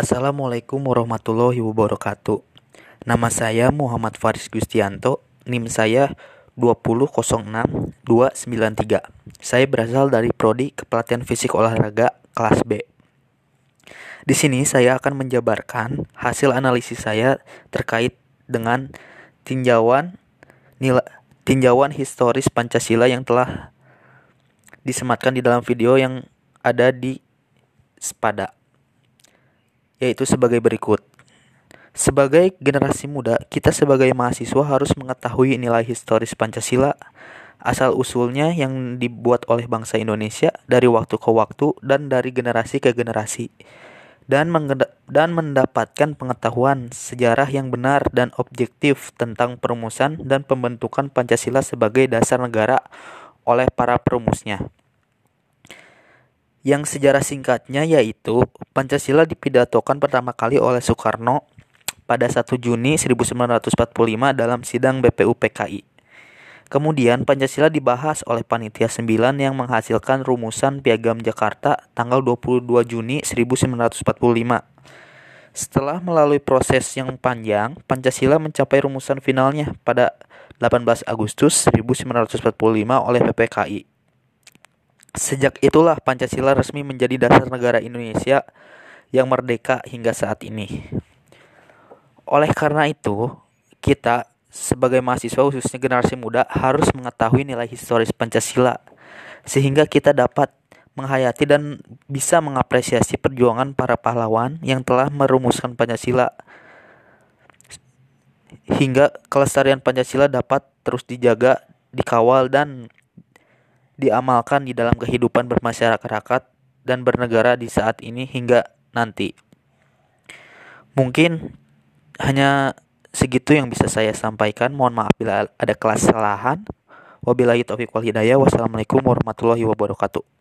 Assalamualaikum warahmatullahi wabarakatuh. Nama saya Muhammad Faris Gustianto, NIM saya 2006293. Saya berasal dari prodi Kepelatihan Fisik Olahraga kelas B. Di sini saya akan menjabarkan hasil analisis saya terkait dengan tinjauan nilai tinjauan historis Pancasila yang telah disematkan di dalam video yang ada di Spada yaitu sebagai berikut. Sebagai generasi muda, kita sebagai mahasiswa harus mengetahui nilai historis Pancasila, asal-usulnya yang dibuat oleh bangsa Indonesia dari waktu ke waktu dan dari generasi ke generasi, dan, dan mendapatkan pengetahuan sejarah yang benar dan objektif tentang perumusan dan pembentukan Pancasila sebagai dasar negara oleh para perumusnya. Yang sejarah singkatnya yaitu Pancasila dipidatokan pertama kali oleh Soekarno pada 1 Juni 1945 dalam sidang BPUPKI. Kemudian Pancasila dibahas oleh Panitia 9 yang menghasilkan rumusan Piagam Jakarta tanggal 22 Juni 1945. Setelah melalui proses yang panjang, Pancasila mencapai rumusan finalnya pada 18 Agustus 1945 oleh PPKI. Sejak itulah Pancasila resmi menjadi dasar negara Indonesia yang merdeka hingga saat ini. Oleh karena itu, kita sebagai mahasiswa khususnya generasi muda harus mengetahui nilai historis Pancasila sehingga kita dapat menghayati dan bisa mengapresiasi perjuangan para pahlawan yang telah merumuskan Pancasila hingga kelestarian Pancasila dapat terus dijaga, dikawal dan diamalkan di dalam kehidupan bermasyarakat dan bernegara di saat ini hingga nanti. Mungkin hanya segitu yang bisa saya sampaikan. Mohon maaf bila ada kesalahan. Wabillahi taufiq wal hidayah. Wassalamualaikum warahmatullahi wabarakatuh.